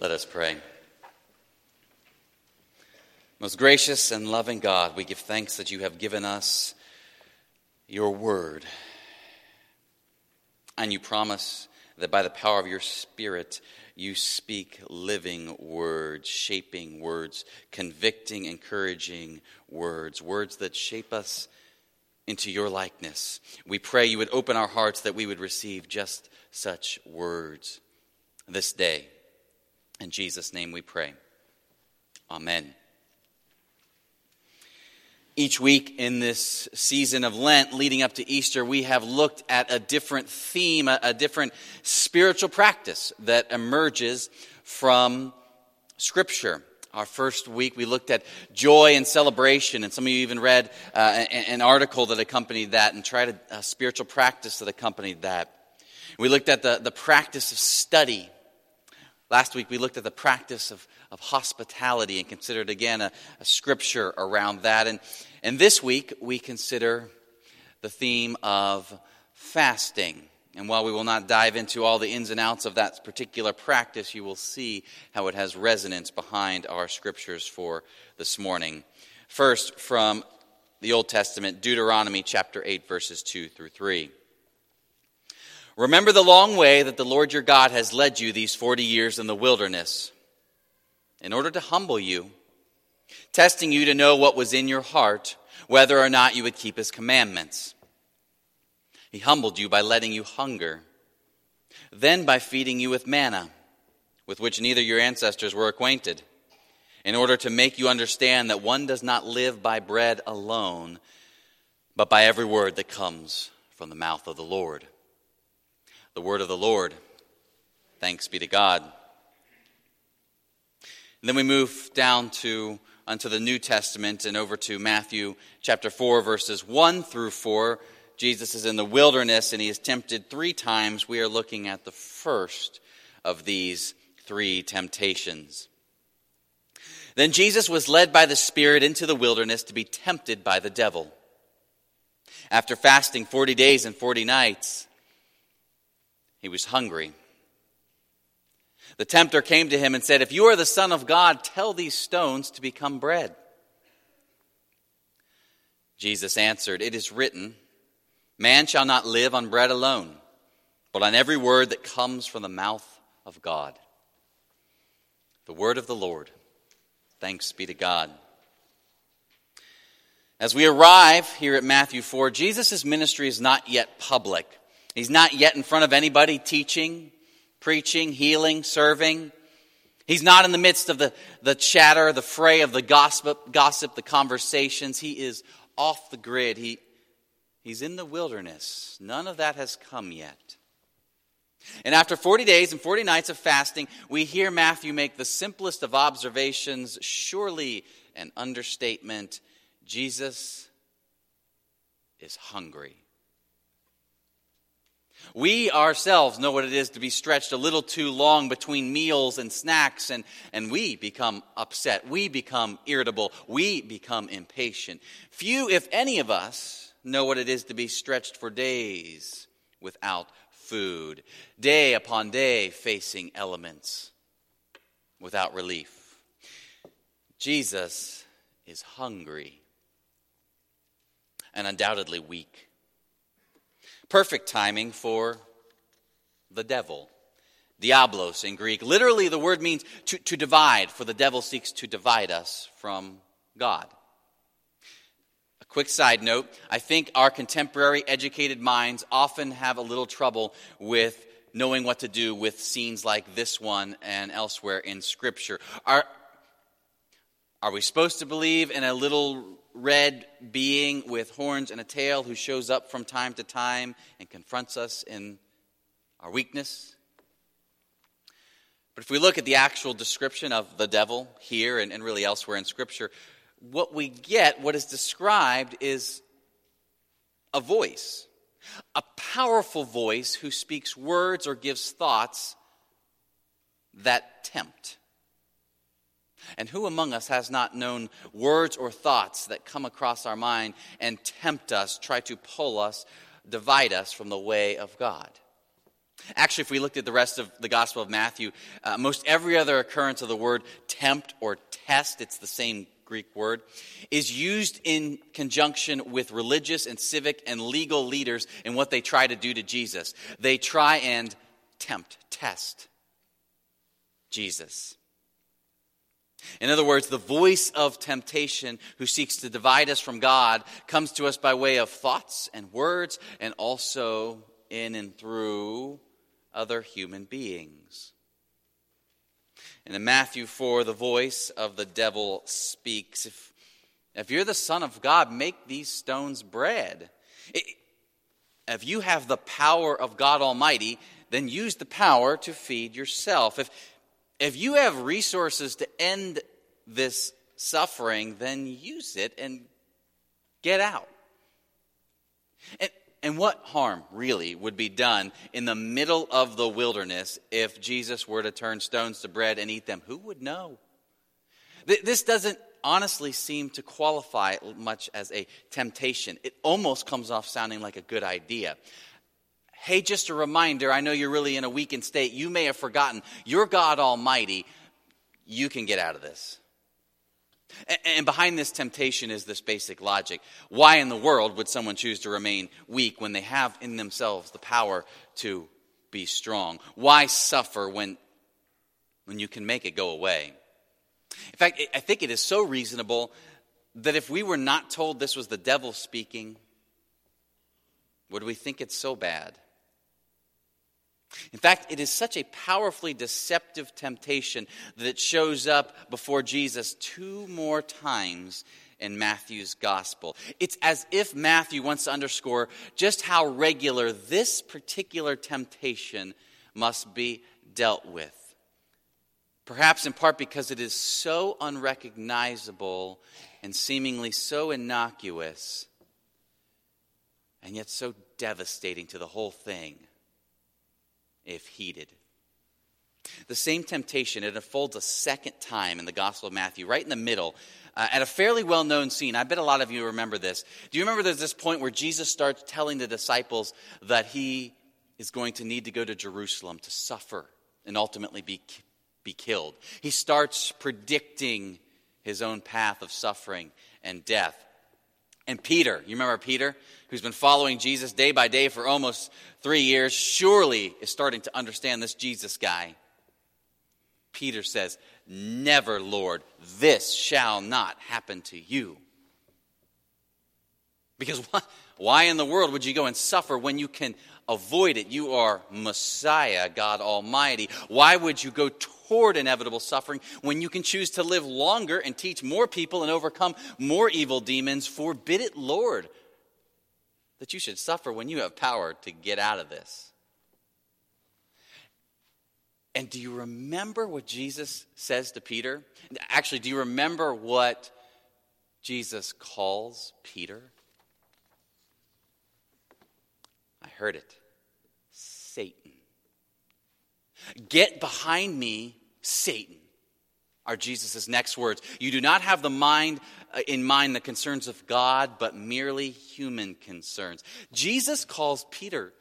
Let us pray. Most gracious and loving God, we give thanks that you have given us your word. And you promise that by the power of your Spirit, you speak living words, shaping words, convicting, encouraging words, words that shape us into your likeness. We pray you would open our hearts that we would receive just such words this day. In Jesus' name we pray. Amen. Each week in this season of Lent leading up to Easter, we have looked at a different theme, a, different spiritual practice that emerges from Scripture. Our first week, we looked at joy and celebration, and some of you even read uh, an, an, article that accompanied that and tried a, a spiritual practice that accompanied that. We looked at the, the practice of study. Last week, we looked at the practice of, of hospitality and considered again a, a scripture around that. And, and this week, we consider the theme of fasting. And while we will not dive into all the ins and outs of that particular practice, you will see how it has resonance behind our scriptures for this morning. First, from the Old Testament, Deuteronomy chapter 8, verses 2 through 3. Remember the long way that the Lord your God has led you these 40 years in the wilderness in order to humble you, testing you to know what was in your heart, whether or not you would keep his commandments. He humbled you by letting you hunger, then by feeding you with manna, with which neither your ancestors were acquainted, in order to make you understand that one does not live by bread alone, but by every word that comes from the mouth of the Lord. The word of the Lord. Thanks be to God. And then we move down to unto the New Testament and over to Matthew chapter 4 verses 1 through 4 Jesus is in the wilderness and he is tempted three times. We are looking at the first of these three temptations. Then Jesus was led by the Spirit into the wilderness to be tempted by the devil. After fasting 40 days and 40 nights, he was hungry. The tempter came to him and said, If you are the Son of God, tell these stones to become bread. Jesus answered, It is written, Man shall not live on bread alone, but on every word that comes from the mouth of God. The word of the Lord. Thanks be to God. As we arrive here at Matthew 4, Jesus' ministry is not yet public. He's not yet in front of anybody teaching, preaching, healing, serving. He's not in the midst of the, the chatter, the fray of the gossip, gossip, the conversations. He is off the grid. He, He's in the wilderness. None of that has come yet. And after 40 days and 40 nights of fasting, we hear Matthew make the simplest of observations, surely an understatement. Jesus is hungry. We ourselves know what it is to be stretched a little too long between meals and snacks, and, and we become upset. We become irritable. We become impatient. Few, if any of us, know what it is to be stretched for days without food, day upon day facing elements without relief. Jesus is hungry and undoubtedly weak. Perfect timing for the devil. Diabolos in Greek. Literally, the word means to, to divide, for the devil seeks to divide us from God. A quick side note I think our contemporary educated minds often have a little trouble with knowing what to do with scenes like this one and elsewhere in Scripture. Are, are we supposed to believe in a little red being with horns and a tail who shows up from time to time and confronts us in our weakness? But if we look at the actual description of the devil here and, and really elsewhere in Scripture, what we get, what is described, is a voice, a powerful voice who speaks words or gives thoughts that tempt. And who among us has not known words or thoughts that come across our mind and tempt us, try to pull us, divide us from the way of God? Actually, if we looked at the rest of the Gospel of Matthew, uh, most every other occurrence of the word tempt or test, it's the same Greek word, is used in conjunction with religious and civic and legal leaders in what they try to do to Jesus. They try and tempt, test Jesus. In other words, the voice of temptation who seeks to divide us from God comes to us by way of thoughts and words and also in and through other human beings. And in Matthew 4, the voice of the devil speaks If, if you're the Son of God, make these stones bread. if you have the power of God Almighty, then use the power to feed yourself. If, if you have resources to end this suffering, then use it and get out. And, and what harm, really, would be done in the middle of the wilderness if Jesus were to turn stones to bread and eat them? Who would know? This doesn't honestly seem to qualify much as a temptation. It almost comes off sounding like a good idea. Hey, just a reminder I know you're really in a weakened state. You may have forgotten. You're God Almighty. You can get out of this. And behind this temptation is this basic logic. Why in the world would someone choose to remain weak when they have in themselves the power to be strong? Why suffer when, when you can make it go away? In fact, I think it is so reasonable that if we were not told this was the devil speaking, would we think it's so bad? In fact, it is such a powerfully deceptive temptation that it shows up before Jesus two more times in Matthew's gospel. It's as if Matthew wants to underscore just how regular this particular temptation must be dealt with. Perhaps in part because it is so unrecognizable and seemingly so innocuous, and yet so devastating to the whole thing if heeded. The same temptation, it unfolds a second time in the Gospel of Matthew, right in the middle, uh, at a fairly well known scene. I bet a lot of you remember this. Do you remember there's this point where Jesus starts telling the disciples that he is going to need to go to Jerusalem to suffer and ultimately be, be killed? He starts predicting his own path of suffering and death. And Peter, you remember Peter, who's been following Jesus day by day for almost three years, surely is starting to understand this Jesus guy. Peter says, Never, Lord, this shall not happen to you. Because why in the world would you go and suffer when you can avoid it? You are Messiah, God Almighty. Why would you go toward inevitable suffering when you can choose to live longer and teach more people and overcome more evil demons? Forbid it, Lord, that you should suffer when you have power to get out of this. And do you remember what Jesus says to Peter? Actually, do you remember what Jesus calls Peter? I heard it Satan. Get behind me, Satan, are Jesus' next words. You do not have the mind Uh, in mind the concerns of God, but merely human concerns. Jesus calls Peter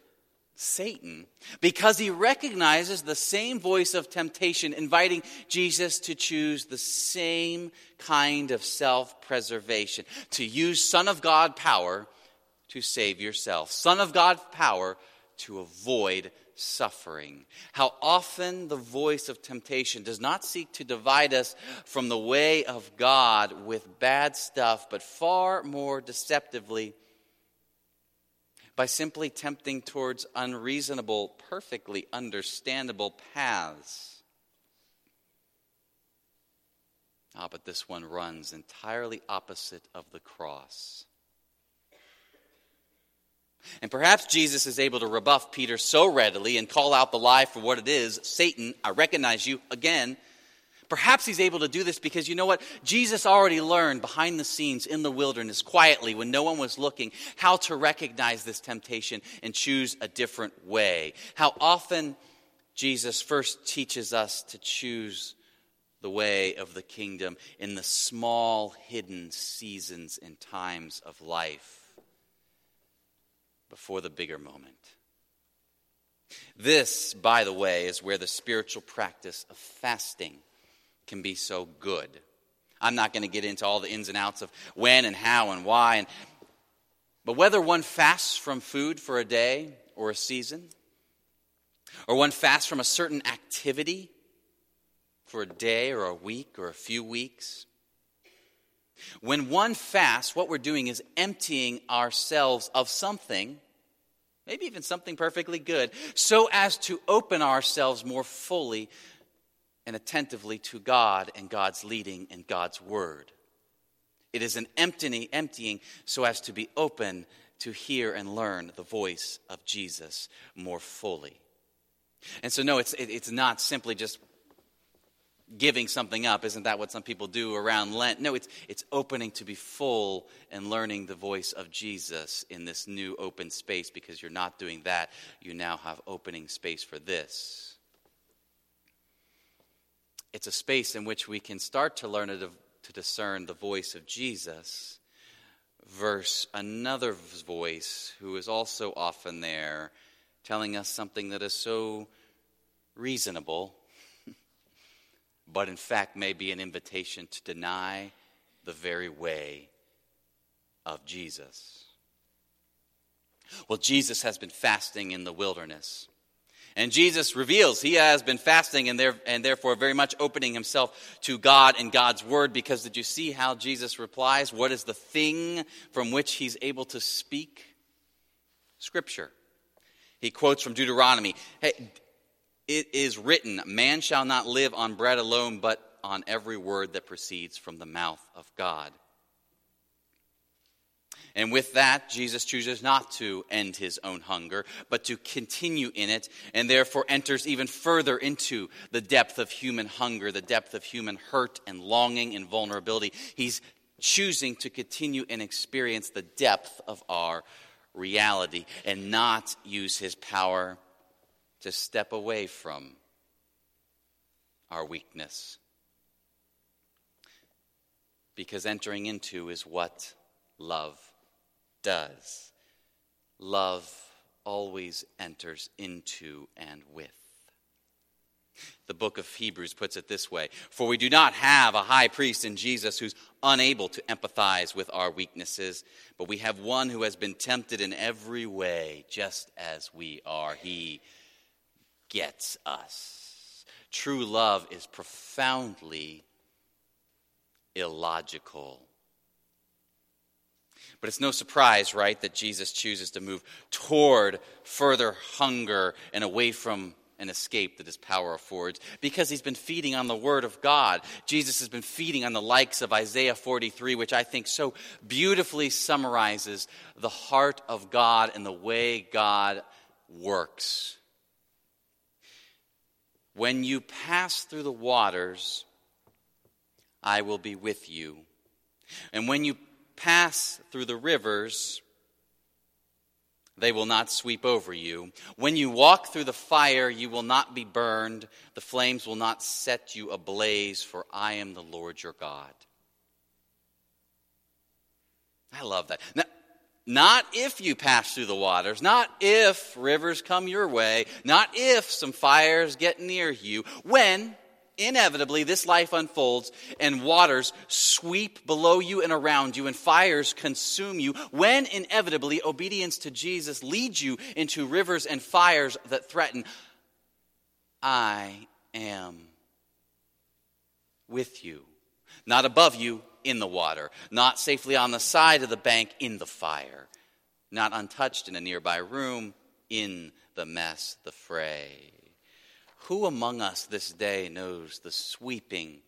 Satan because he recognizes the same voice of temptation inviting Jesus to choose the same kind of self preservation, to use Son of God power to save yourself, Son of God power to avoid suffering. How often the voice of temptation does not seek to divide us from the way of God with bad stuff, but far more deceptively by simply tempting towards unreasonable, perfectly understandable paths. Ah, but this one runs entirely opposite of the cross. And perhaps Jesus is able to rebuff Peter so readily and call out the lie for what it is Satan, I recognize you again. Perhaps he's able to do this because you know what? Jesus already learned behind the scenes in the wilderness, quietly, when no one was looking, how to recognize this temptation and choose a different way. How often Jesus first teaches us to choose the way of the kingdom in the small, hidden seasons and times of life before the bigger moment. This, by the way, is where the spiritual practice of fasting can be so good. I'm not going to get into all the ins and outs of when and how and why. And, but whether one fasts from food for a day or a season, or one fasts from a certain activity for a day or a week or a few weeks, when one fasts, what we're doing is emptying ourselves of something, maybe even something perfectly good, so as to open ourselves more fully and attentively to God and God's leading and God's word. It is an emptying, emptying so as to be open to hear and learn the voice of Jesus more fully. And so, no, it's, it's not simply just giving something up. Isn't that what some people do around Lent? No, it's, it's opening to be full and learning the voice of Jesus in this new open space because you're not doing that. You now have opening space for this. It's a space in which we can start to learn to, discern the voice of Jesus versus another voice who is also often there telling us something that is so reasonable but in fact may be an invitation to deny the very way of Jesus. Well, Jesus has been fasting in the wilderness. And Jesus reveals he has been fasting and, there, and therefore very much opening himself to God and God's word. Because did you see how Jesus replies? What is the thing from which he's able to speak? Scripture. He quotes from Deuteronomy Hey, it is written, Man shall not live on bread alone, but on every word that proceeds from the mouth of God. And with that, Jesus chooses not to end his own hunger, but to continue in it, and therefore enters even further into the depth of human hunger, the depth of human hurt and longing and vulnerability. He's choosing to continue and experience the depth of our reality and not use his power to step away from our weakness. Because entering into is what love does. Love always enters into and with. The book of Hebrews puts it this way For we do not have a high priest in Jesus who's unable to empathize with our weaknesses, but we have one who has been tempted in every way, just as we are. He gets us. True love is profoundly illogical. But it's no surprise, right, that Jesus chooses to move toward further hunger and away from an escape that his power affords because he's been feeding on the Word of God. Jesus has been feeding on the likes of Isaiah 43, which I think so beautifully summarizes the heart of God and the way God works. When you pass through the waters, I will be with you. And when you pass through the rivers, they will not sweep over you. When you walk through the fire, you will not be burned. The flames will not set you ablaze, for I am the Lord your God. I love that. Now, not if you pass through the waters, not if rivers come your way, not if some fires get near you, when inevitably this life unfolds and waters sweep below you and around you and fires consume you, when inevitably obedience to Jesus leads you into rivers and fires that threaten, I am with you. Not above you, in the water, not safely on the side of the bank in the fire, not untouched in a nearby room in the mess, the fray. Who among us this day knows the sweeping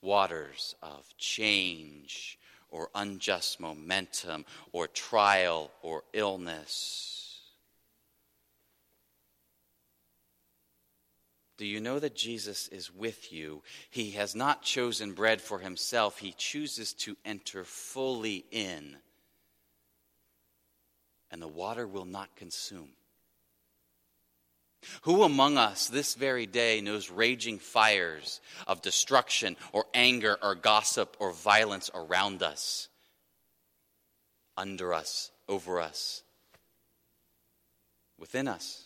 waters of change or unjust momentum or trial or illness? Do you know that Jesus is with you? He has not chosen bread for himself, he chooses to enter fully in. And the water will not consume. Who among us this very day knows raging fires of destruction or anger or gossip or violence around us, under us, over us, within us?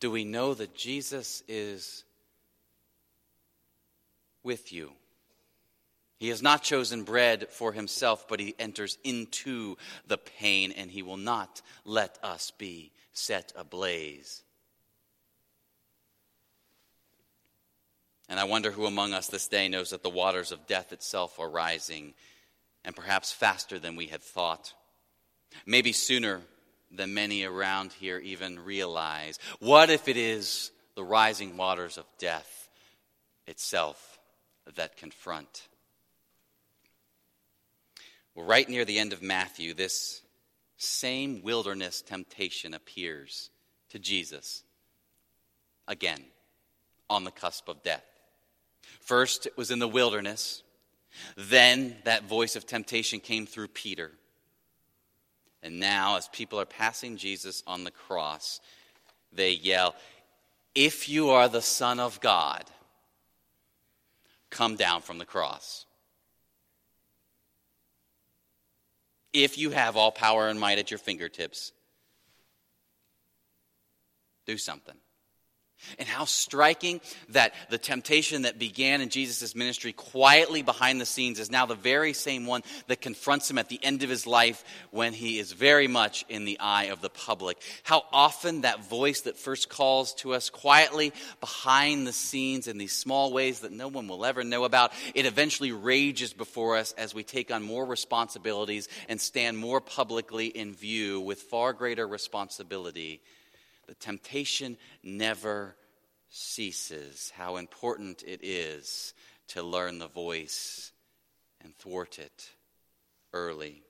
Do we know that Jesus is with you? He has not chosen bread for himself, but he enters into the pain, and he will not let us be set ablaze. And I wonder who among us this day knows that the waters of death itself are rising, and perhaps faster than we had thought. Maybe sooner than many around here even realize. What if it is the rising waters of death itself that confront? Well, right near the end of Matthew, this same wilderness temptation appears to Jesus again on the cusp of death. First, it was in the wilderness. Then, that voice of temptation came through Peter. And now, as people are passing Jesus on the cross, they yell, If you are the Son of God, come down from the cross. If you have all power and might at your fingertips, do something. And how striking that the temptation that began in Jesus' ministry quietly behind the scenes is now the very same one that confronts him at the end of his life when he is very much in the eye of the public. How often that voice that first calls to us quietly behind the scenes in these small ways that no one will ever know about, it eventually rages before us as we take on more responsibilities and stand more publicly in view with far greater responsibility the temptation never ceases. How important it is to learn the voice and thwart it early.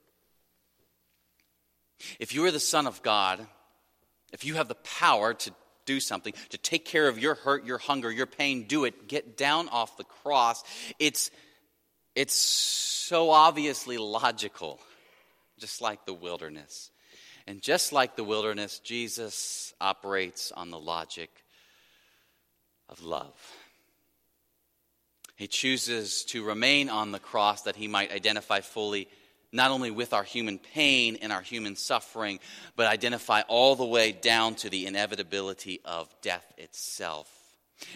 If you are the Son of God, if you have the power to do something, to take care of your hurt, your hunger, your pain, do it. Get down off the cross. It's, it's so obviously logical, just like the wilderness. And just like the wilderness, Jesus operates on the logic of love. He chooses to remain on the cross that he might identify fully not only with our human pain and our human suffering, but identify all the way down to the inevitability of death itself.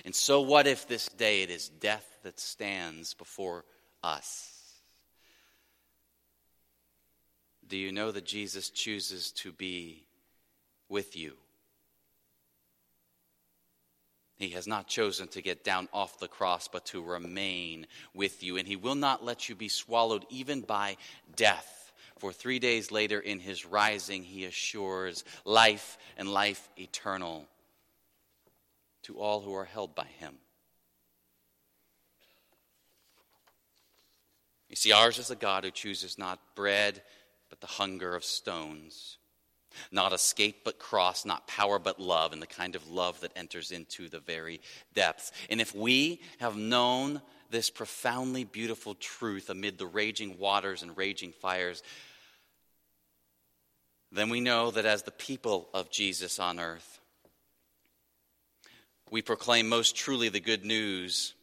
And so, what if this day it is death that stands before us? Do you know that Jesus chooses to be with you? He has not chosen to get down off the cross, but to remain with you. And he will not let you be swallowed even by death. For three days later, in his rising, he assures life and life eternal to all who are held by him. You see, ours is a God who chooses not bread but the hunger of stones. Not escape, but cross, not power, but love, and the kind of love that enters into the very depths. And if we have known this profoundly beautiful truth amid the raging waters and raging fires, then we know that as the people of Jesus on earth, we proclaim most truly the good news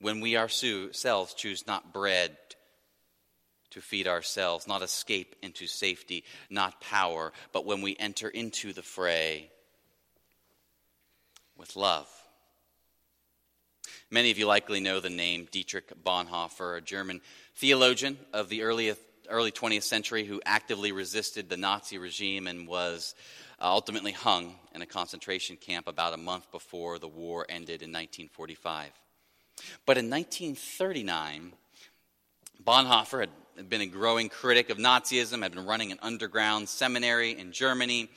when we ourselves choose not bread to feed ourselves, not escape into safety, not power, but when we enter into the fray with love. Many of you likely know the name Dietrich Bonhoeffer, a German theologian of the early, early 20th century who actively resisted the Nazi regime and was uh, ultimately hung in a concentration camp about a month before the war ended in 1945. But in 1939, Bonhoeffer had had been a growing critic of Nazism, had been running an underground seminary in Germany.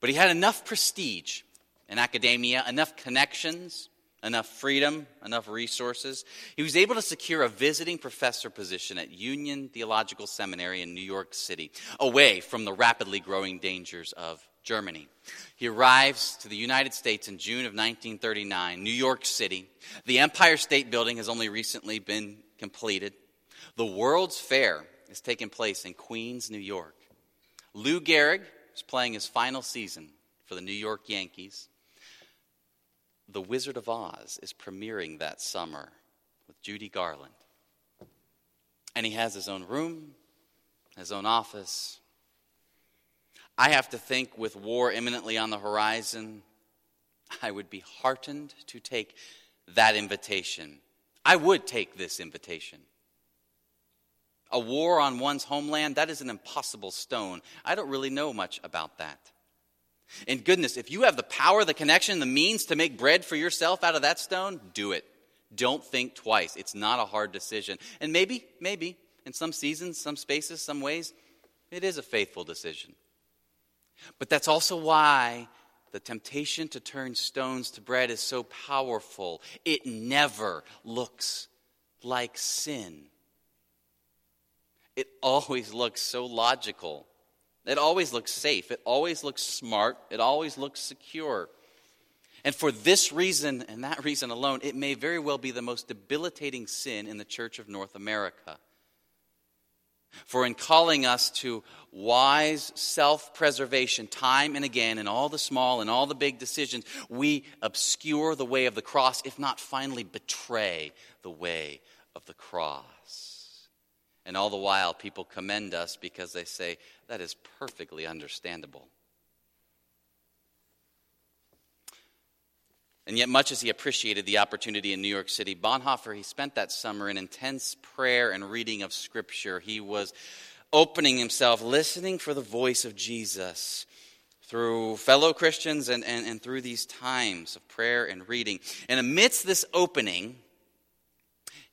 But he had enough prestige in academia, enough connections, enough freedom, enough resources. He was able to secure a visiting professor position at Union Theological Seminary in New York City, away from the rapidly growing dangers of Germany. He arrives to the United States in June of 1939, New York City. The Empire State Building has only recently been completed. The World's Fair is taking place in Queens, New York. Lou Gehrig is playing his final season for the New York Yankees. The Wizard of Oz is premiering that summer with Judy Garland. And he has his own room, his own office. I have to think with war imminently on the horizon, I would be heartened to take that invitation. I would take this invitation. A war on one's homeland, that is an impossible stone. I don't really know much about that. And goodness, if you have the power, the connection, the means to make bread for yourself out of that stone, do it. Don't think twice. It's not a hard decision. And maybe, maybe, in some seasons, some spaces, some ways, it is a faithful decision. But that's also why the temptation to turn stones to bread is so powerful. It never looks like sin. It always looks so logical. It always looks safe. It always looks smart. It always looks secure. And for this reason and that reason alone, it may very well be the most debilitating sin in the Church of North America. For in calling us to wise self preservation time and again in all the small and all the big decisions, we obscure the way of the cross, if not finally betray the way of the cross. And all the while, people commend us because they say, that is perfectly understandable. And yet, much as he appreciated the opportunity in New York City, Bonhoeffer, he spent that summer in intense prayer and reading of Scripture. He was opening himself, listening for the voice of Jesus through fellow Christians and, and, and through these times of prayer and reading. And amidst this opening,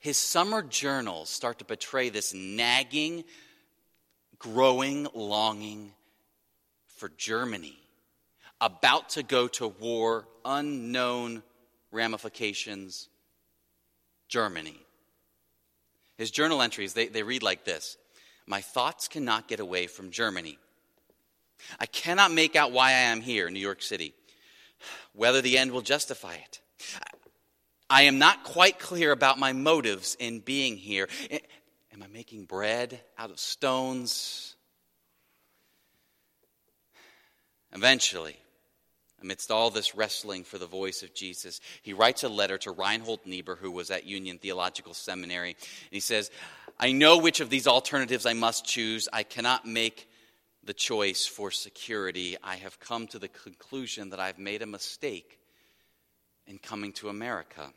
his summer journals start to betray this nagging, growing longing for Germany about to go to war, unknown ramifications, Germany. His journal entries, they, they read like this My thoughts cannot get away from Germany. I cannot make out why I am here in New York City, whether the end will justify it. I am not quite clear about my motives in being here. Am I making bread out of stones? Eventually, Amidst all this wrestling for the voice of Jesus, he writes a letter to Reinhold Niebuhr, who was at Union Theological Seminary. And he says, I know which of these alternatives I must choose. I cannot make the choice for security. I have come to the conclusion that I've made a mistake in coming to America.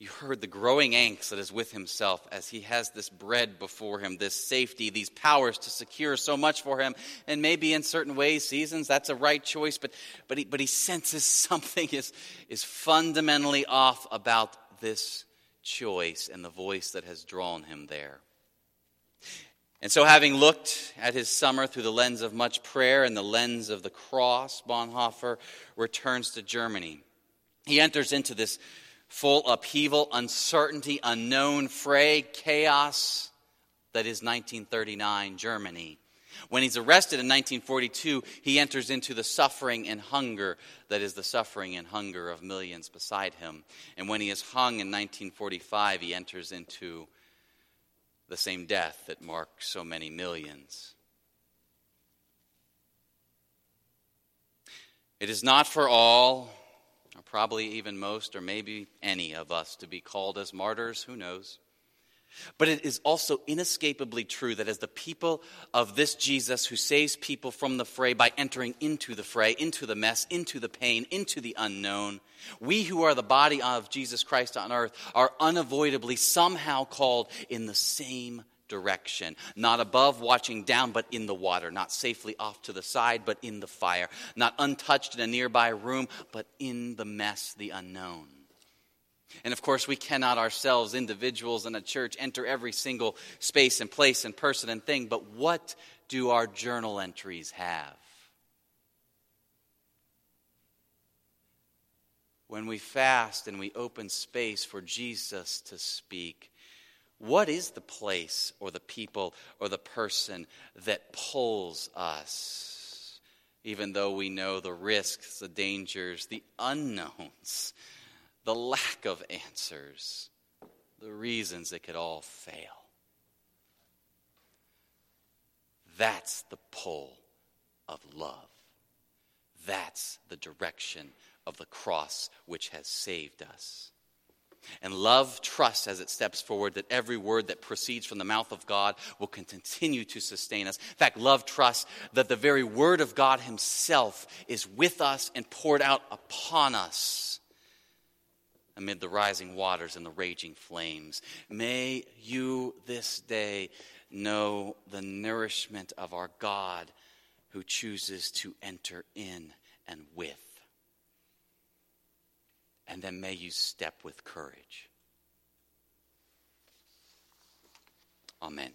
You heard the growing angst that is with himself as he has this bread before him, this safety, these powers to secure so much for him. And maybe in certain ways, seasons, that's a right choice, but, but, he, but he senses something is, is fundamentally off about this choice and the voice that has drawn him there. And so, having looked at his summer through the lens of much prayer and the lens of the cross, Bonhoeffer returns to Germany. He enters into this full upheaval, uncertainty, unknown fray, chaos that is 1939 Germany. When he's arrested in 1942, he enters into the suffering and hunger that is the suffering and hunger of millions beside him. And when he is hung in 1945, he enters into the same death that marked so many millions. It is not for all or probably even most, or maybe any of us, to be called as martyrs. Who knows? But it is also inescapably true that as the people of this Jesus who saves people from the fray by entering into the fray, into the mess, into the pain, into the unknown, we who are the body of Jesus Christ on earth are unavoidably somehow called in the same direction. Not above, watching down, but in the water. Not safely off to the side, but in the fire. Not untouched in a nearby room, but in the mess, the unknown. And of course, we cannot ourselves, individuals in a church, enter every single space and place and person and thing, but what do our journal entries have? When we fast and we open space for Jesus to speak, what is the place or the people or the person that pulls us? Even though we know the risks, the dangers, the unknowns, the lack of answers, the reasons it could all fail. That's the pull of love. That's the direction of the cross which has saved us. And love trusts as it steps forward that every word that proceeds from the mouth of God will continue to sustain us. In fact, love trusts that the very word of God Himself is with us and poured out upon us amid the rising waters and the raging flames. May you this day know the nourishment of our God who chooses to enter in and with. And then may you step with courage. Amen.